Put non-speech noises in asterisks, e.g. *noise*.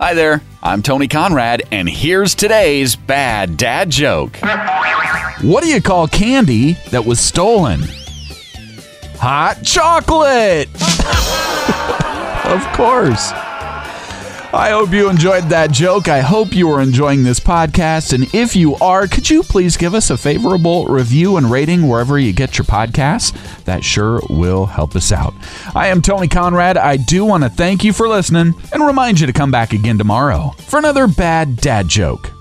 Hi there, I'm Tony Conrad, and here's today's bad dad joke. What do you call candy that was stolen? Hot chocolate! *laughs* of course. I hope you enjoyed that joke. I hope you are enjoying this podcast. And if you are, could you please give us a favorable review and rating wherever you get your podcasts? That sure will help us out. I am Tony Conrad. I do want to thank you for listening and remind you to come back again tomorrow for another bad dad joke.